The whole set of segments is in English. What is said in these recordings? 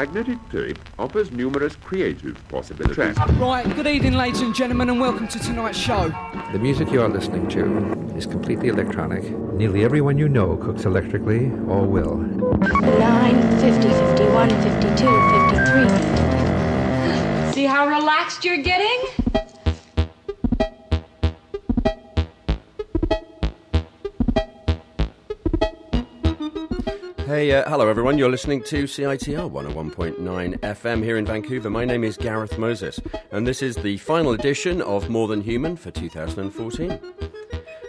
Magnetic tape offers numerous creative possibilities. Right, good evening, ladies and gentlemen, and welcome to tonight's show. The music you are listening to is completely electronic. Nearly everyone you know cooks electrically or will. 9, 50, 51, 52, 53. See how relaxed you're getting? Uh, hello everyone. You're listening to CITR 101.9 FM here in Vancouver. My name is Gareth Moses, and this is the final edition of More Than Human for 2014.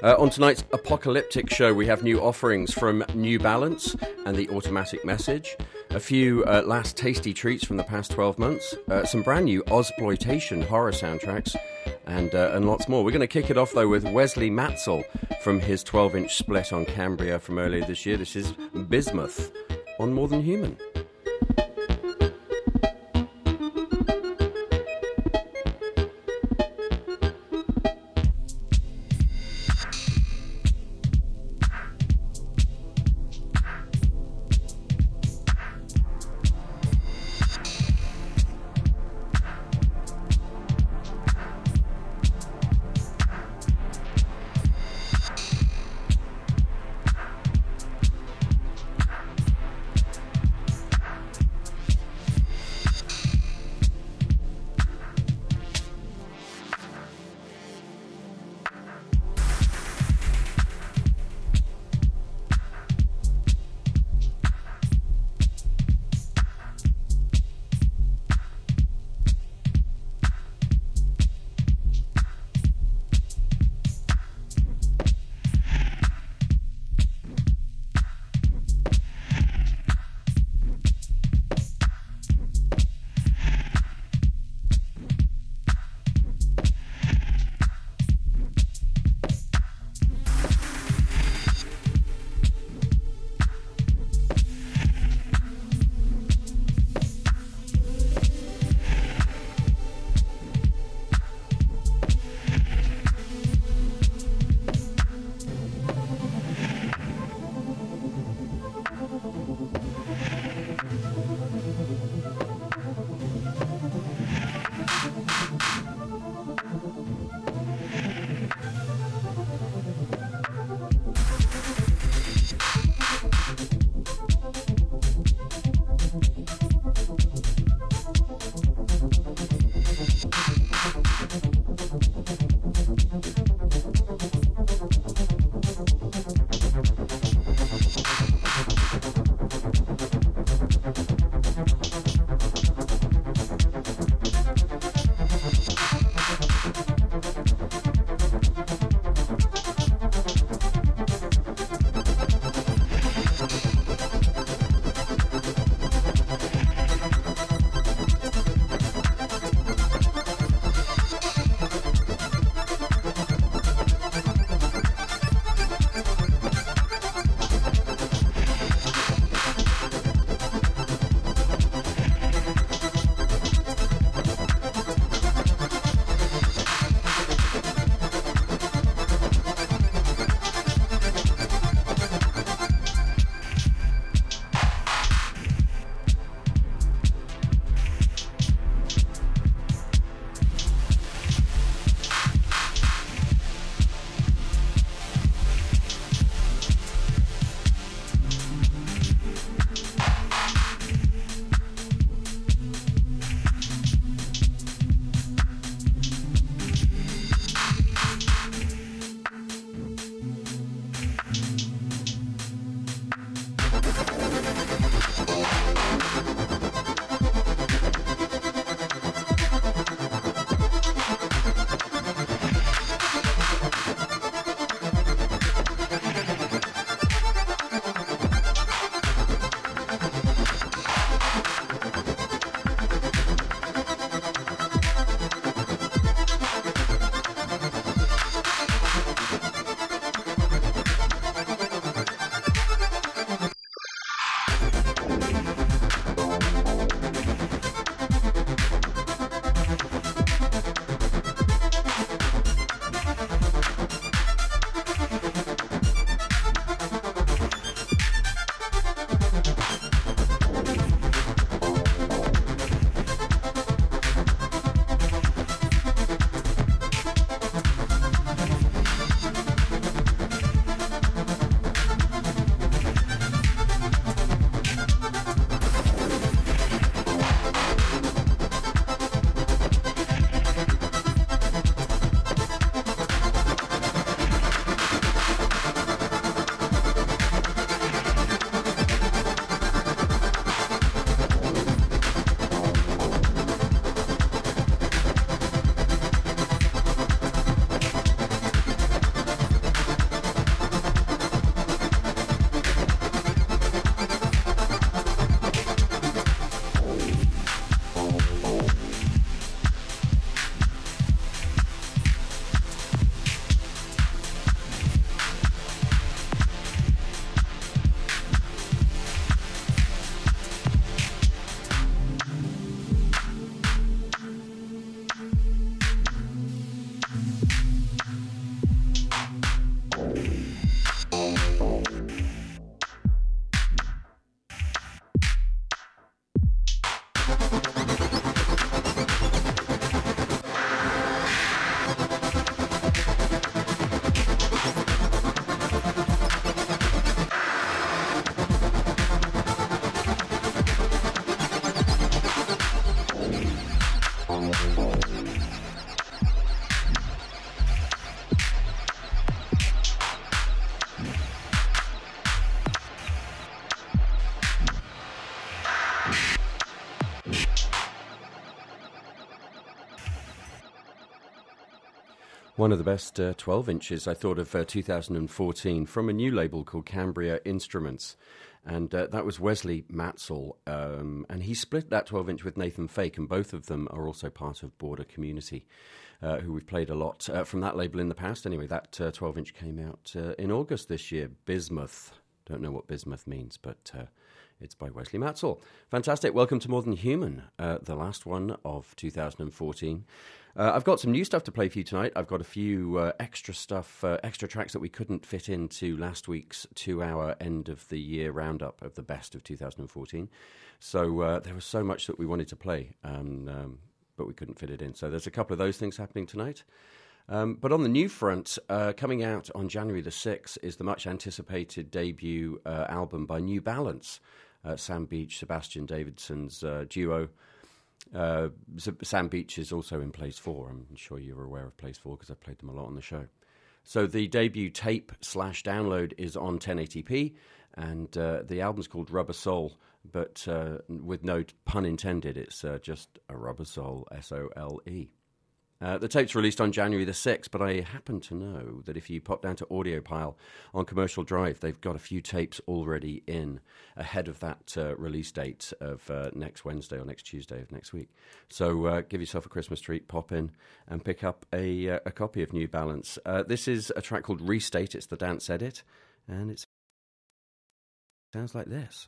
Uh, on tonight's apocalyptic show, we have new offerings from Neu Balance and the Automatic Message, a few uh, last tasty treats from the past 12 months, uh, some brand new Ozploitation horror soundtracks, and, uh, and lots more. We're going to kick it off though with Wesley Matsell from his 12 inch split on Cambria from earlier this year. This is Bismuth on More Than Human. One of the best uh, 12 inches, I thought, of uh, 2014 from a new label called Cambria Instruments. And uh, that was Wesley Matsell. Um, and he split that 12 inch with Nathan Fake, and both of them are also part of Border Community, uh, who we've played a lot uh, from that label in the past. Anyway, that 12 inch came out uh, in August this year, Bismuth. Don't know what bismuth means, but it's by Wesley Matsell. Fantastic. Welcome to More Than Human, uh, the last one of 2014. Uh, I've got some new stuff to play for you tonight. I've got a few uh, extra stuff, uh, extra tracks that we couldn't fit into last week's two hour end of the year roundup of the best of 2014. So uh, there was so much that we wanted to play, um, um, but we couldn't fit it in. So there's a couple of those things happening tonight. Um, but on the new front, uh, coming out on January the 6th is the much anticipated debut uh, album by Neu Balance Sam Beach, Sebastian Davidson's duo. Uh, Sam Beach is also in Place 4. I'm sure you're aware of Place 4 because I've played them a lot on the show. So the debut tape slash download is on 1080p, and uh, the album's called Rubber Soul, but uh, with no pun intended, it's uh, just a rubber soul, S O L E. Uh, the tape's released on January the 6th, but I happen to know that if you pop down to Audiopile on Commercial Drive, they've got a few tapes already in ahead of that uh, release date of uh, next Wednesday or next Tuesday of next week. So uh, give yourself a Christmas treat, pop in and pick up a, uh, a copy of Neu Balance. Uh, this is a track called Restate, it's the dance edit, and it sounds like this.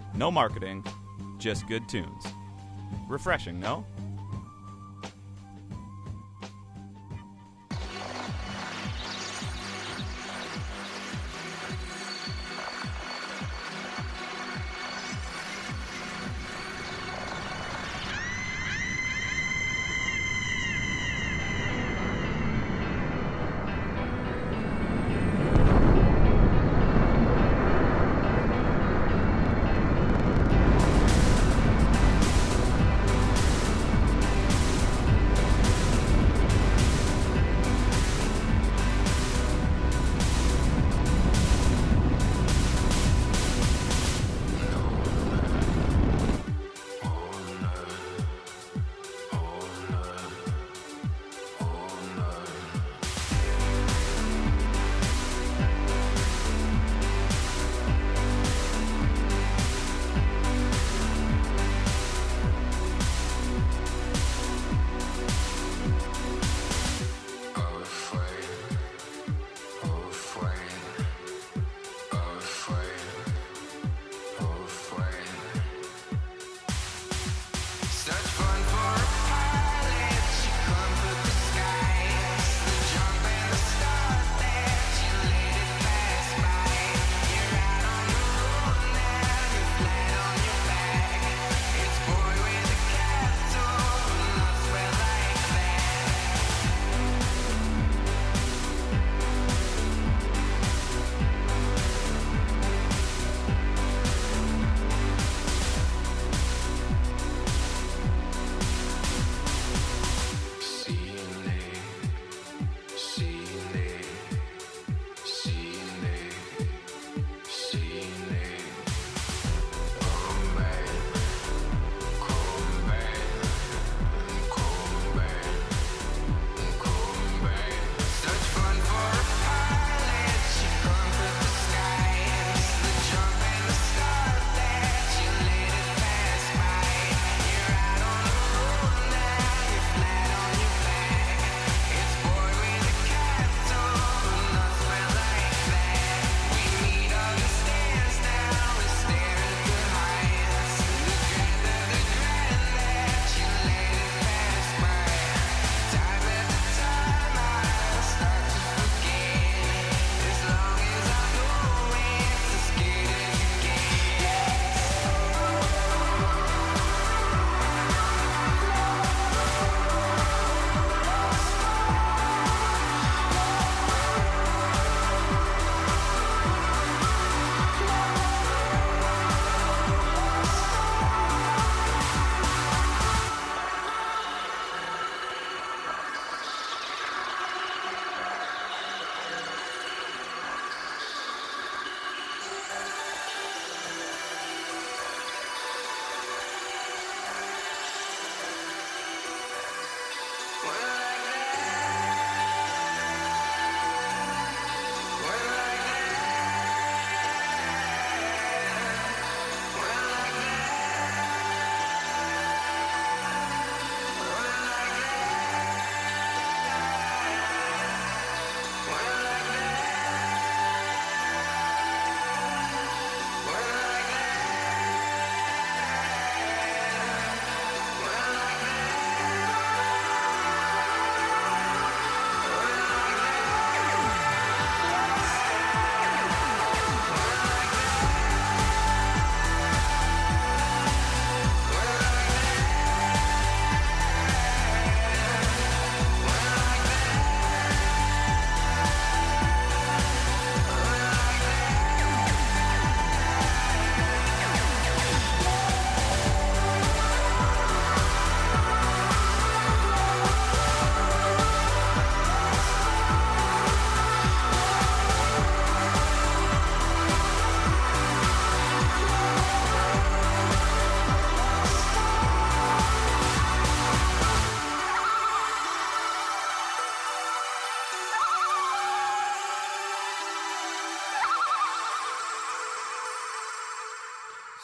no marketing, just good tunes. Refreshing, no?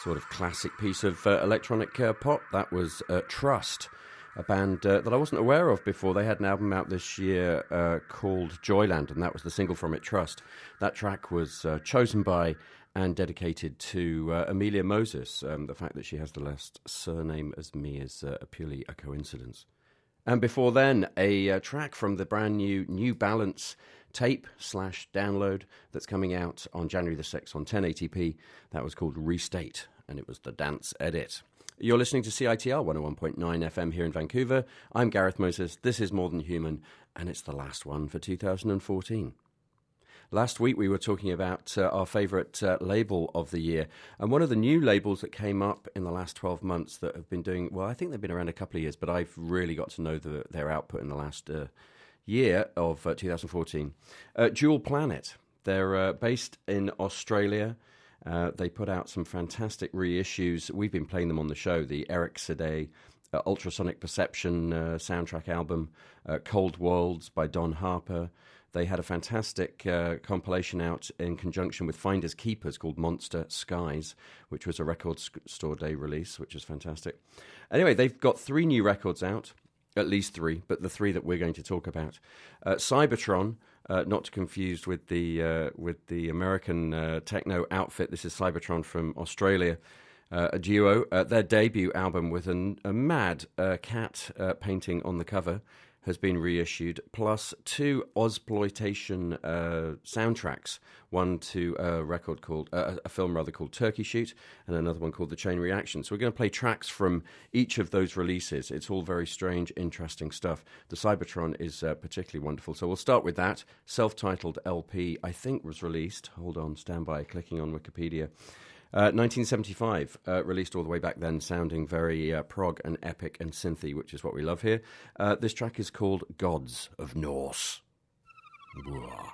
Sort of classic piece of uh, electronic uh, pop. That was uh, Trust, a band uh, that I wasn't aware of before. They had an album out this year uh, called Joyland, and that was the single from it, Trust. That track was uh, chosen by and dedicated to Amelia Moses. Um, the fact that she has the last surname as me is purely a coincidence. And before then, a track from the brand new Neu Balance tape slash download that's coming out on January the 6th on 1080p. That was called Restate, and it was the dance edit. You're listening to CITR 101.9 FM here in Vancouver. I'm Gareth Moses. This is More Than Human, and it's the last one for 2014. Last week we were talking about uh, our favourite uh, label of the year, and one of the new labels that came up in the last 12 months that have been doing well. I think they've been around a couple of years, but I've really got to know the, their output in the last uh, year of uh, 2014. Uh, Dual Planet. They're uh, based in Australia. They put out some fantastic reissues. We've been playing them on the show. The Eric Siday Ultrasonic Perception soundtrack album, Cold Worlds by Don Harper. They had a fantastic uh, compilation out in conjunction with Finders Keepers called Monster Skies, which was a record store day release, which is fantastic. Anyway, they've got three new records out, at least three, but the three that we're going to talk about. Uh, Cybertron, uh, not to confuse with the uh, with the American uh, techno outfit. This is Cybertron from Australia. Uh, a duo, uh, their debut album with an, a mad uh, cat painting on the cover has been reissued, plus two Ozploitation uh, soundtracks. One to a record called uh, a film rather called Turkey Shoot, and another one called The Chain Reaction. So we're going to play tracks from each of those releases. It's all very strange, interesting stuff. The Cybertron is uh, particularly wonderful. So we'll start with that self-titled LP. I think was released. Hold on, stand by. Clicking on Wikipedia. 1975, uh, uh, released all the way back then, sounding very uh, prog and epic and synthy, which is what we love here. Uh, this track is called Gods of Norse. Blah.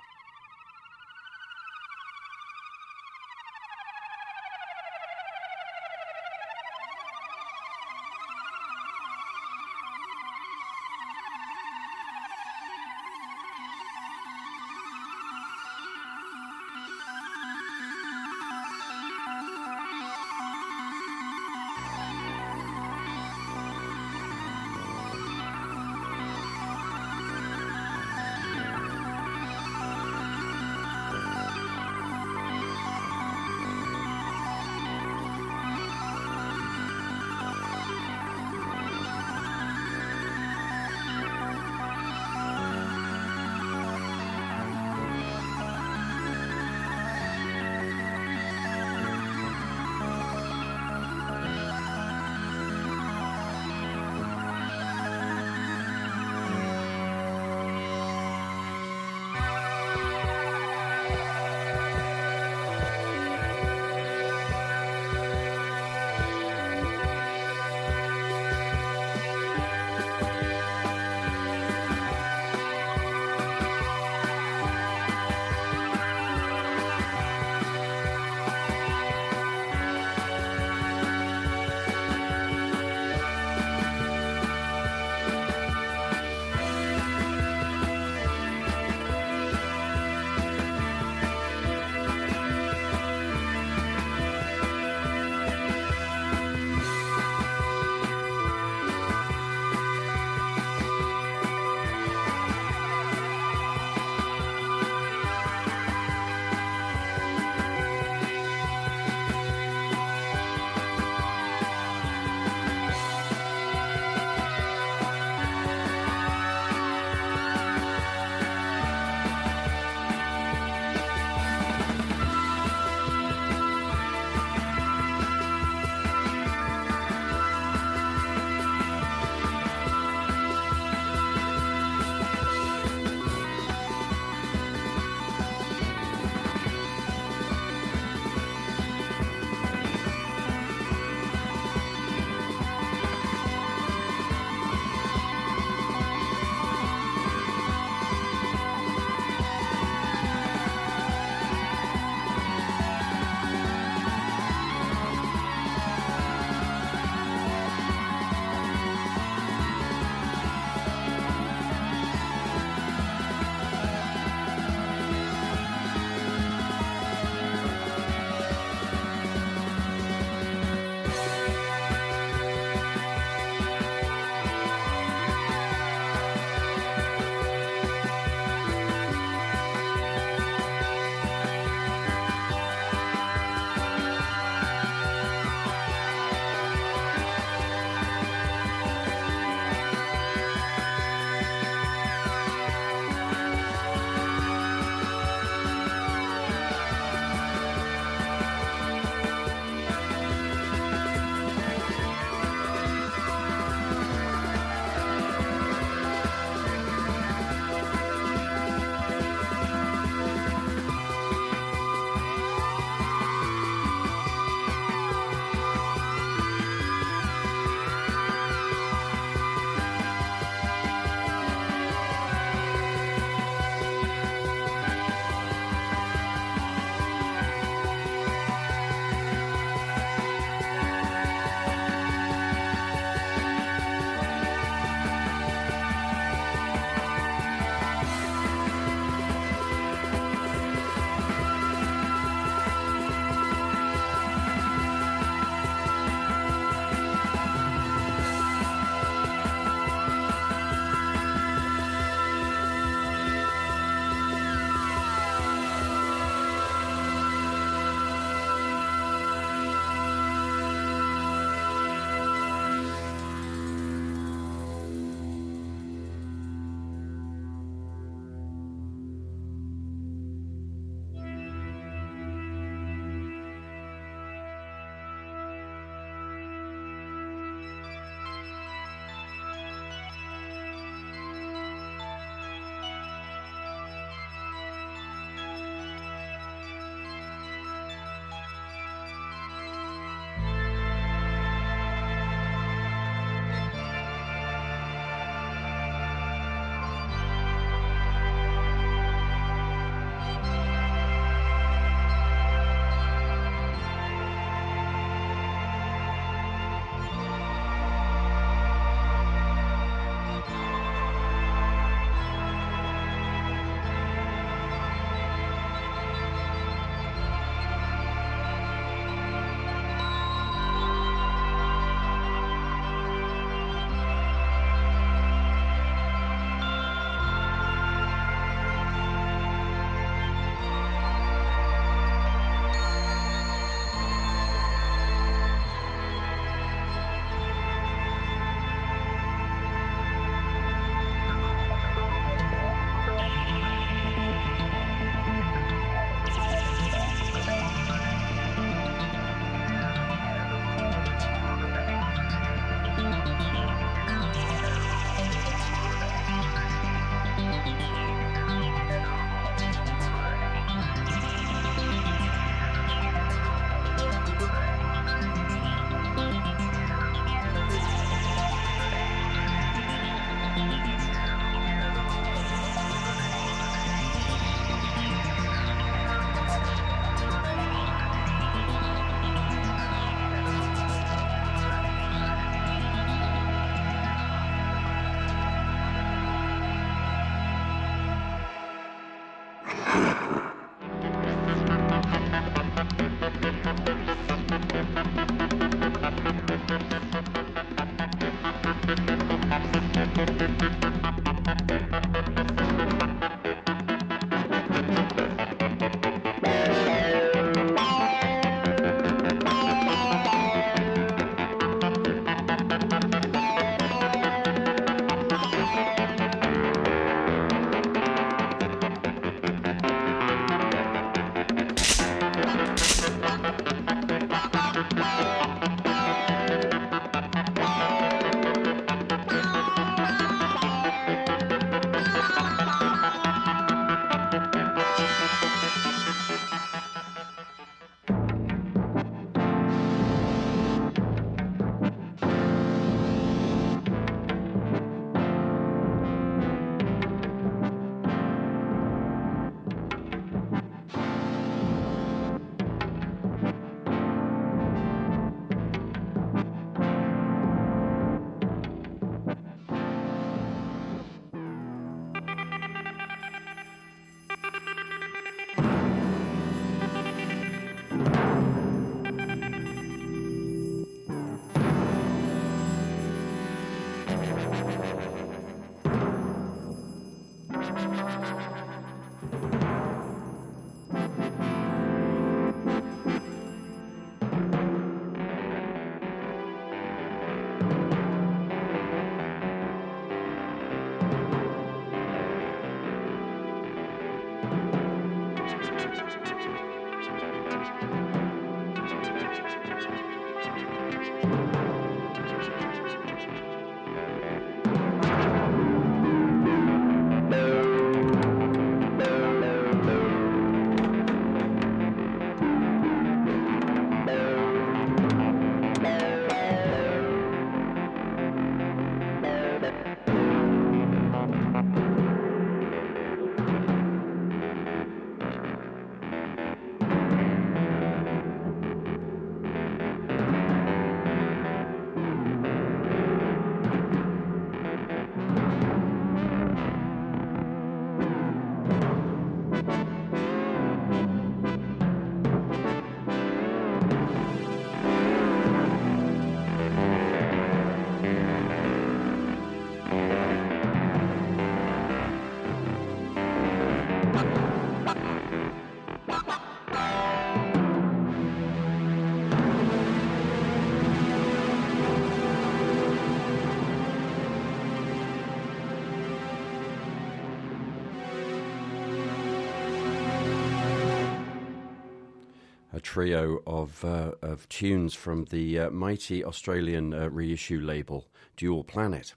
Trio of uh, of tunes from the uh, mighty Australian uh, reissue label Dual Planet.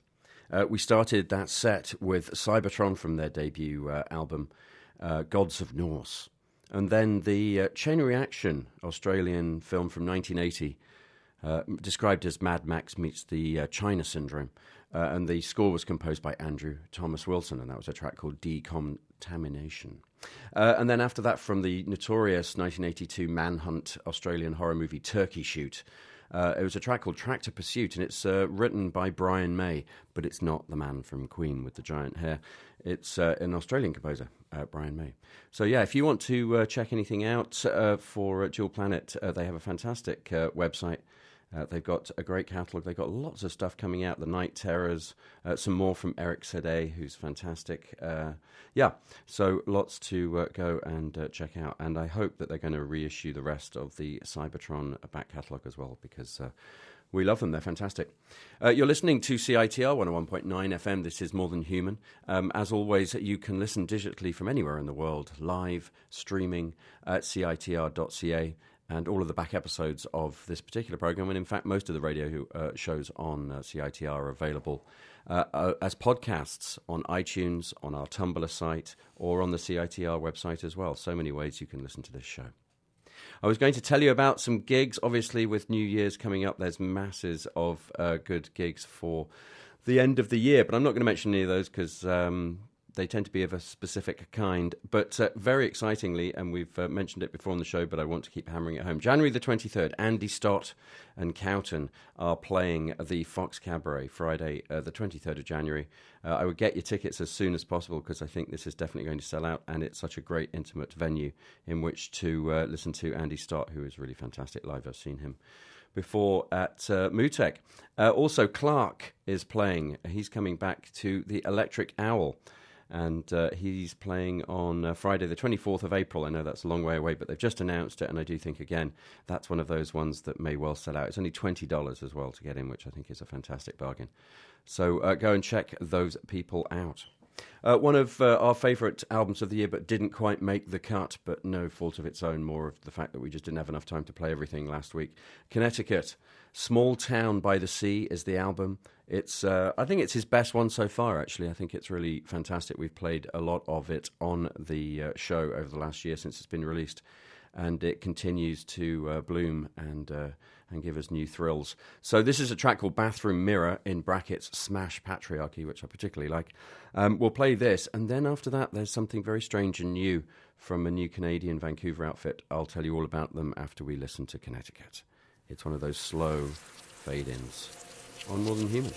Uh, we started that set with Cybertron from their debut uh, album Gods of Norse, and then the Chain Reaction Australian film from 1980. described as Mad Max meets the China Syndrome, and the score was composed by Andrew Thomas Wilson, and that was a track called Decontamination. Uh, and then after that, from the notorious 1982 Manhunt Australian horror movie Turkey Shoot, uh, it was a track called Tractor Pursuit, and it's uh, written by Brian May, but it's not the man from Queen with the giant hair. It's uh, an Australian composer, uh, Brian May. So, yeah, if you want to uh, check anything out for Dual Planet, they have a fantastic website. Uh, they've got a great catalogue. They've got lots of stuff coming out. The Night Terrors, uh, some more from Eric Siday, who's fantastic. Uh, yeah, so lots to uh, go and uh, check out. And I hope that they're going to reissue the rest of the Cybertron back catalogue as well, because uh, we love them. They're fantastic. you're listening to CITR 101.9 FM. This is More Than Human. Um, as always, you can listen digitally from anywhere in the world, live, streaming at citr.ca and all of the back episodes of this particular program, and in fact, most of the radio uh, shows on uh, CITR are available uh, uh, as podcasts on iTunes, on our Tumblr site, or on the CITR website as well. So many ways you can listen to this show. I was going to tell you about some gigs. Obviously, with New Year's coming up, there's masses of uh, good gigs for the end of the year, but I'm not going to mention any of those because um, they tend to be of a specific kind. But uh, very excitingly, and we've uh, mentioned it before on the show, but I want to keep hammering it home. January the 23rd, Andy Stott and Cowton are playing the Fox Cabaret Friday, uh, the 23rd of January. Uh, I would get your tickets as soon as possible because I think this is definitely going to sell out, and it's such a great, intimate venue in which to uh, listen to Andy Stott, who is really fantastic live. I've seen him before at uh, MUTEK. Uh, also, Clark is playing. He's coming back to the Electric Owl and uh, he's playing on uh, Friday, the 24th of April. I know that's a long way away, but they've just announced it, and I do think, again, that's one of those ones that may well sell out. It's only $20 as well to get in, which I think is a fantastic bargain. So uh, go and check those people out. Uh, one of uh, our favourite albums of the year, but didn't quite make the cut, but no fault of its own, more of the fact that we just didn't have enough time to play everything last week. Connecticut, Small Town by the Sea is the album. It's, uh, I think it's his best one so far, actually. I think it's really fantastic. We've played a lot of it on the uh, show over the last year since it's been released, and it continues to uh, bloom and uh, and give us new thrills. So this is a track called Bathroom Mirror in brackets Smash Patriarchy, which I particularly like. Um, we'll play this, and then after that, there's something very strange and new from a new Canadian Vancouver outfit. I'll tell you all about them after we listen to Connecticut. It's one of those slow fade ins on More Than Human.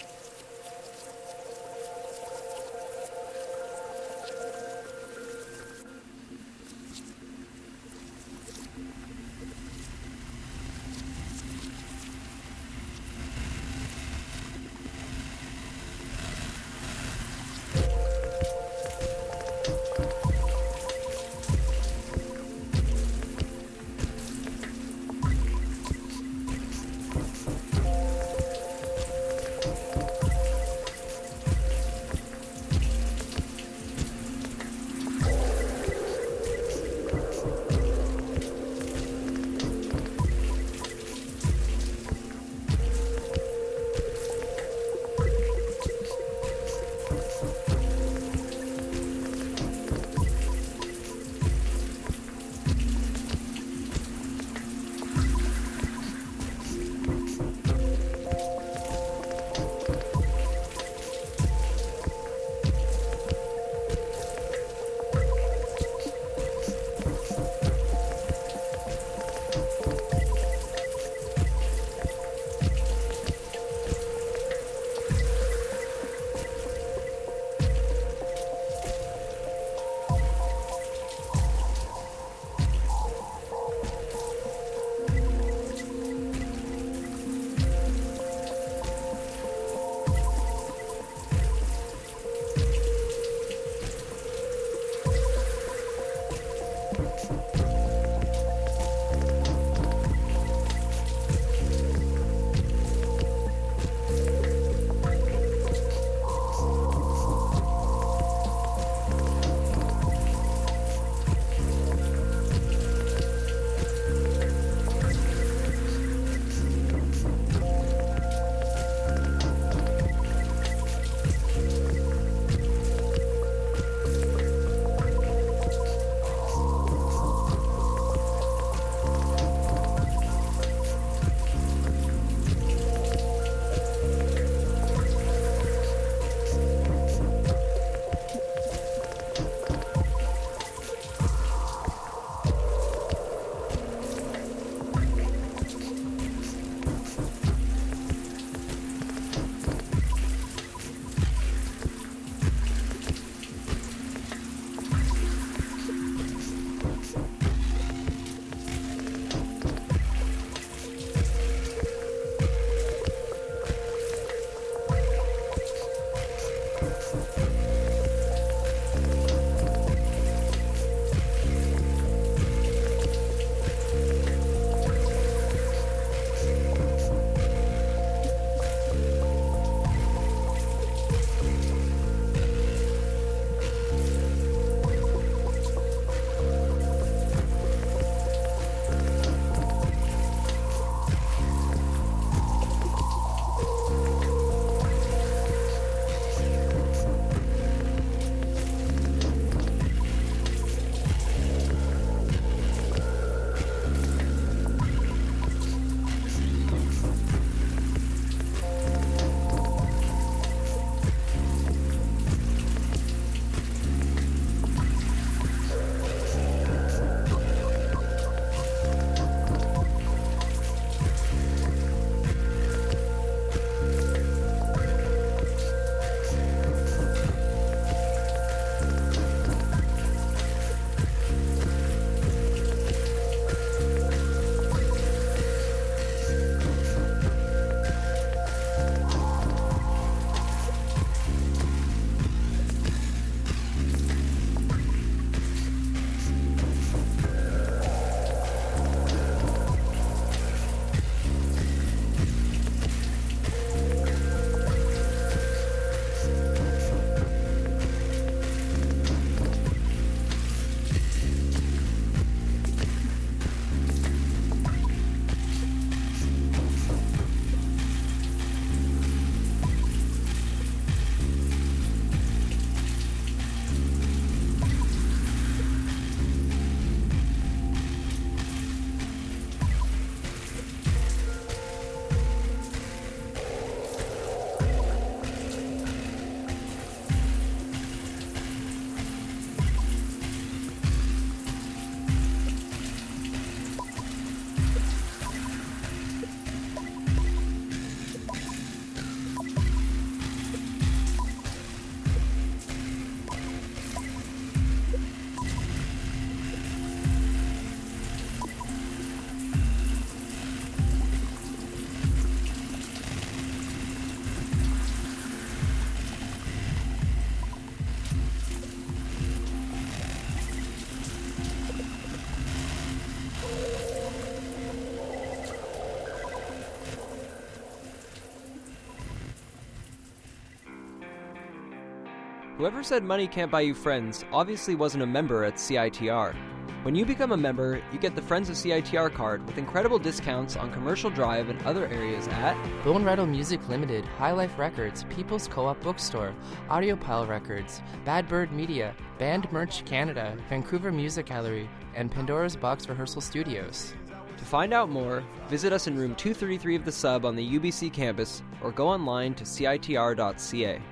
Whoever said money can't buy you friends obviously wasn't a member at CITR. When you become a member, you get the Friends of CITR card with incredible discounts on Commercial Drive and other areas at Bone Rattle Music Limited, High Life Records, People's Co-op Bookstore, Audiopile Records, Bad Bird Media, Band Merch Canada, Vancouver Music Gallery, and Pandora's Box Rehearsal Studios. To find out more, visit us in room 233 of the sub on the UBC campus or go online to citr.ca.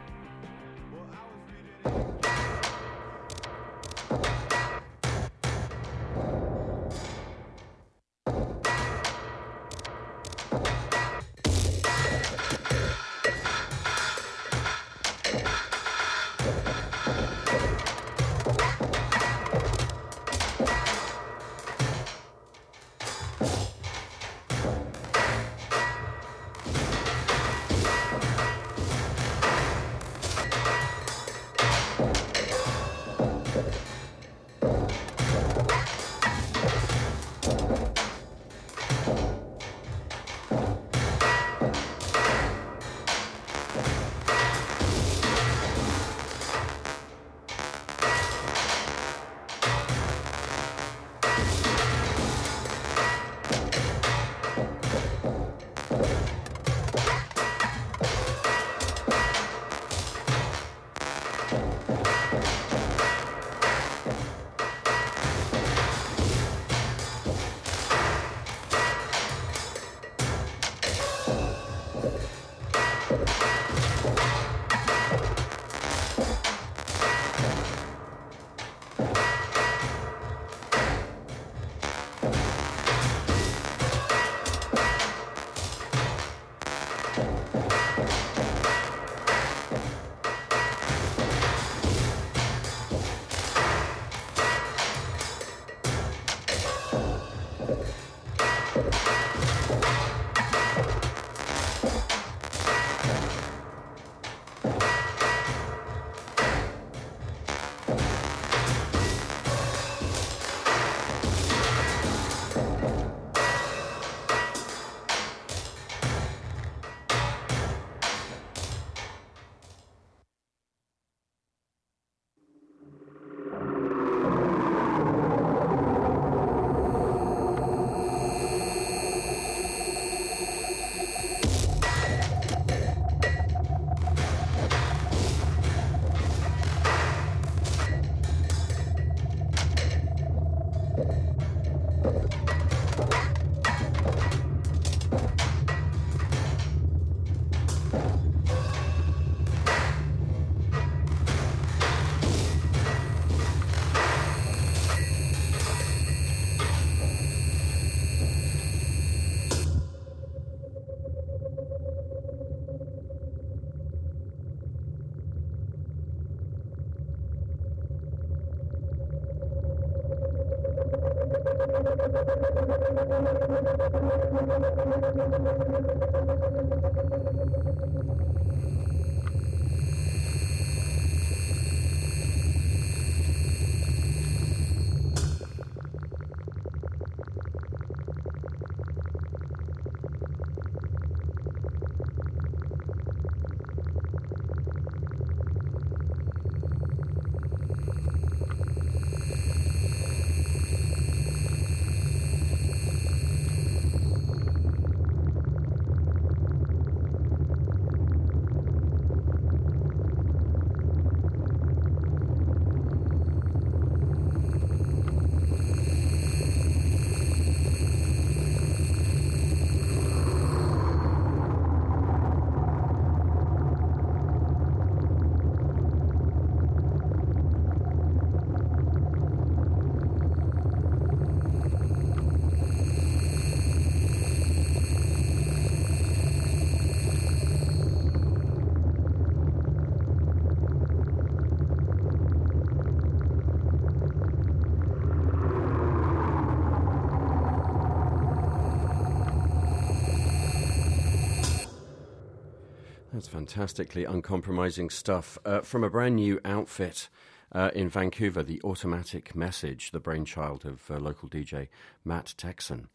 fantastically uncompromising stuff uh, from a brand new outfit uh, in Vancouver, the Automatic Message, the brainchild of uh, local DJ Matt Texan.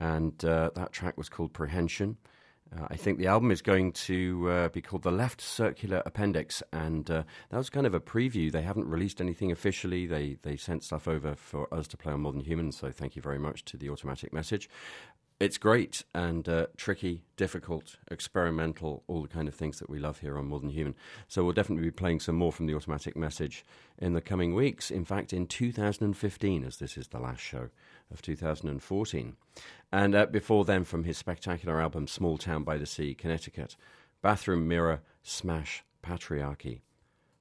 And uh, that track was called Prehension. Uh, I think the album is going to uh, be called The Left Circular Appendix, and that was kind of a preview. They haven't released anything officially. They they sent stuff over for us to play on More Than Humans, so thank you very much to the automatic message. It's great and uh, tricky, difficult, experimental, all the kind of things that we love here on More Than Human. So we'll definitely be playing some more from the automatic message in the coming weeks. In fact, in 2015, as this is the last show of 2014. And uh, before then, from his spectacular album Small Town by the Sea, Connecticut, Bathroom Mirror, Smash, Patriarchy.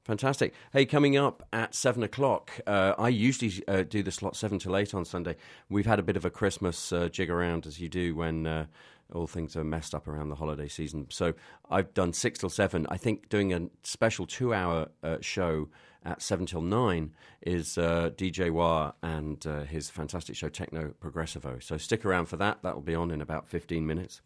Fantastic. Hey, coming up at seven o'clock, uh, I usually uh, do the slot seven till eight on Sunday. We've had a bit of a Christmas uh, jig around, as you do when uh, all things are messed up around the holiday season. So I've done six till seven. I think doing a special two hour uh, show at 7 till 9 is uh, DJ Wah and uh, his fantastic show Techno Progressivo. So stick around for that. That will be on in about 15 minutes.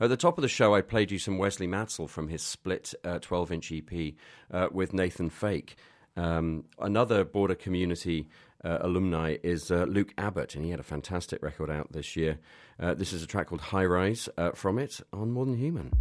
At the top of the show, I played you some Wesley Matsell from his split 12 inch EP uh, with Nathan Fake. Um, another border community uh, alumni is uh, Luke Abbott, and he had a fantastic record out this year. Uh, this is a track called High Rise from it on More Than Human.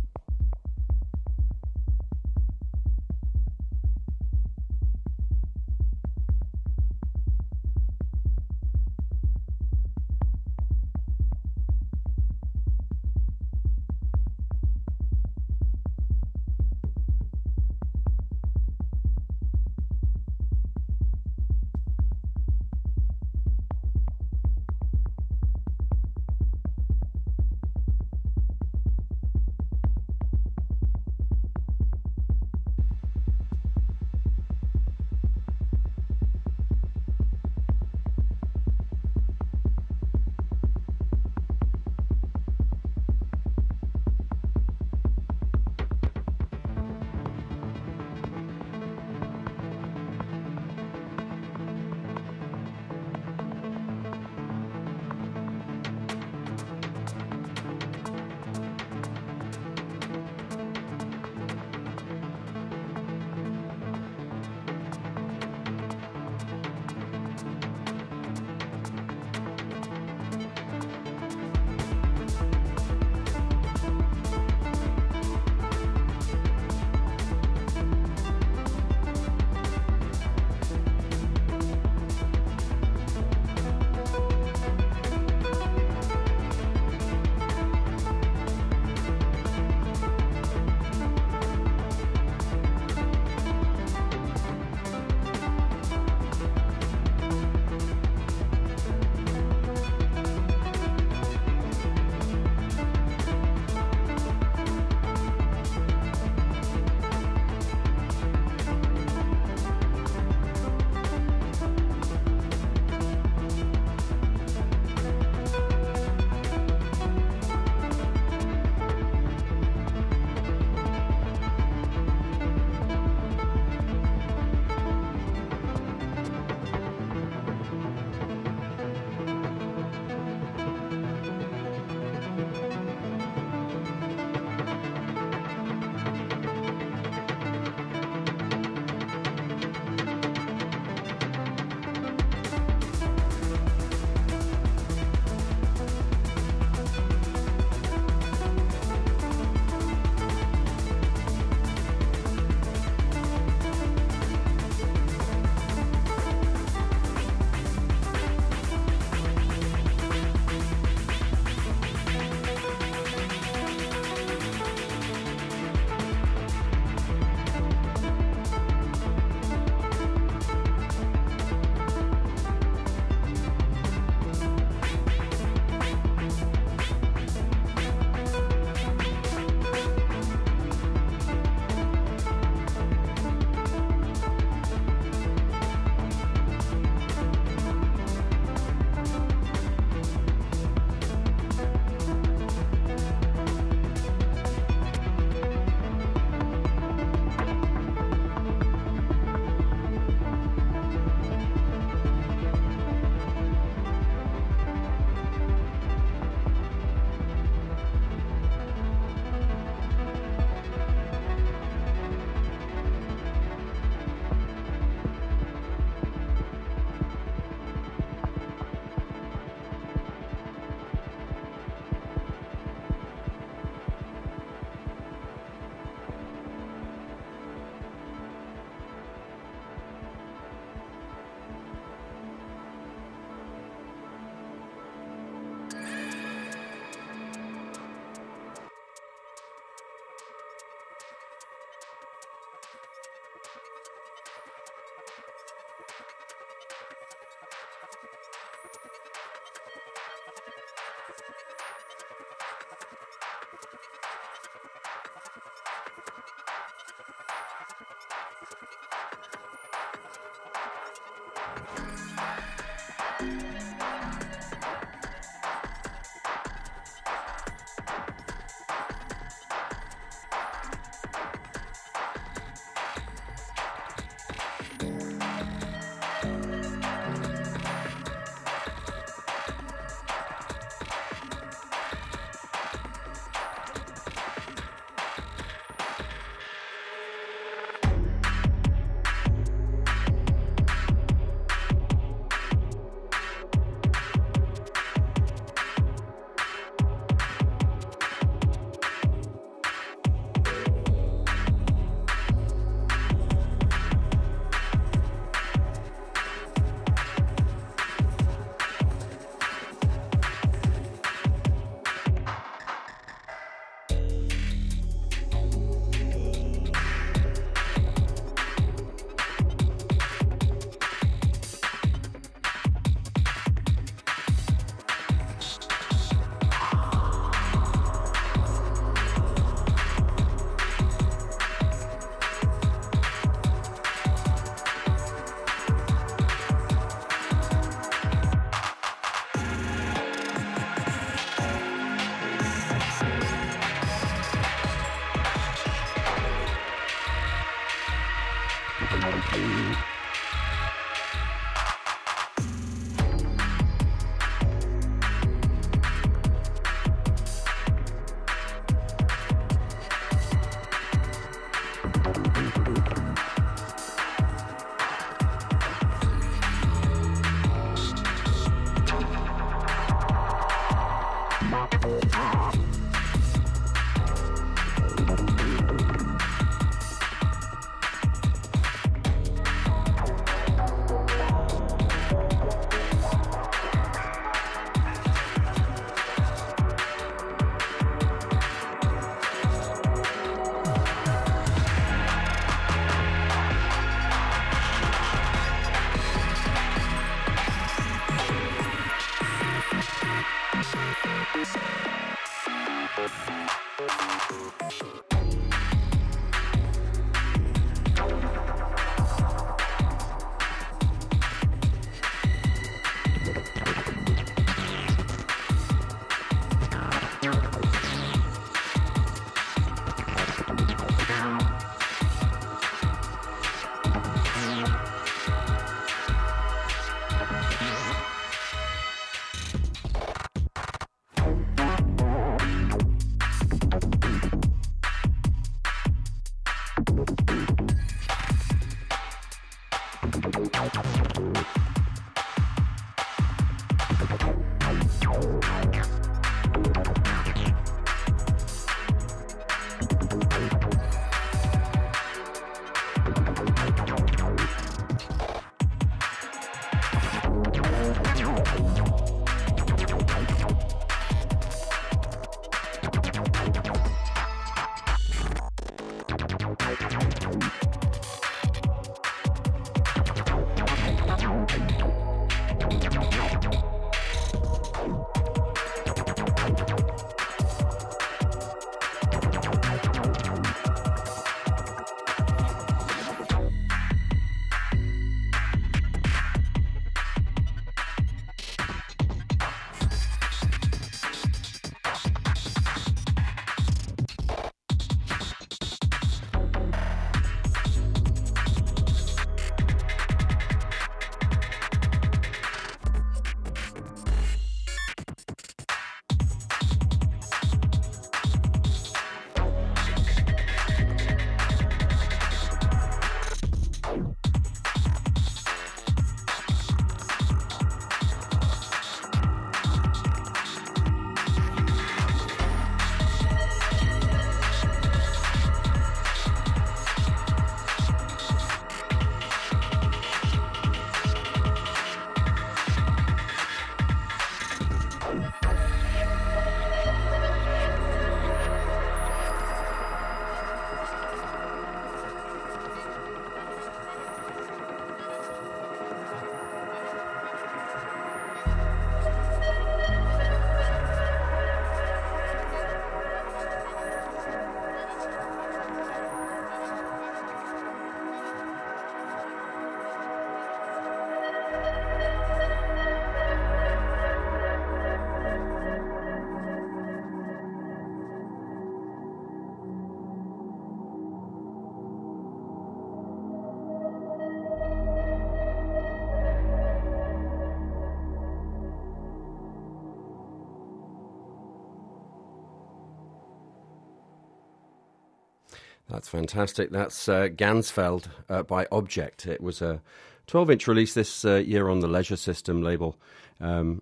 That's fantastic. That's uh, Ganzfeld uh, by Objekt. It was a 12 inch release this uh, year on the Leisure System label. Um,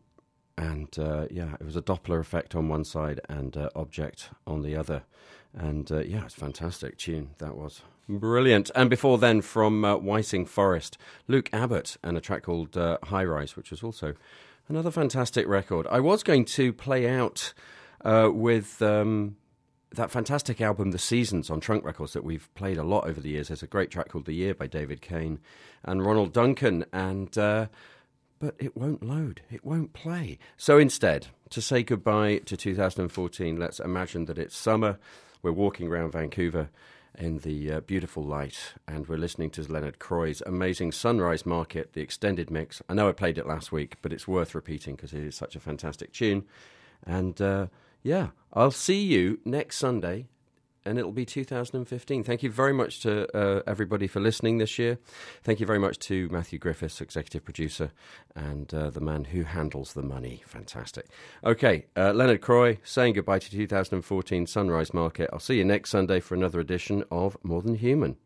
and uh, yeah, it was a Dopplereffekt on one side and uh, Objekt on the other. And uh, yeah, it's a fantastic tune. That was brilliant. And before then, from uh, Wysing Forest, Luke Abbott and a track called High Rise, which was also another fantastic record. I was going to play out with. Um, that fantastic album, The Seasons, on Trunk Records, that we've played a lot over the years. There's a great track called The Year by David Cain and Ronald Duncan, and uh, but it won't load, it won't play. So instead, to say goodbye to 2014, let's imagine that it's summer. We're walking around Vancouver in the uh, beautiful light, and we're listening to Leonard Croy's amazing Sunrise Market, the extended mix. I know I played it last week, but it's worth repeating because it is such a fantastic tune. And uh, yeah, I'll see you next Sunday, and it'll be 2015. Thank you very much to uh, everybody for listening this year. Thank you very much to Matthew Griffiths, executive producer, and uh, the man who handles the money. Fantastic. Okay, uh, Leonard Croy saying goodbye to 2014 Sunrise Market. I'll see you next Sunday for another edition of More Than Human.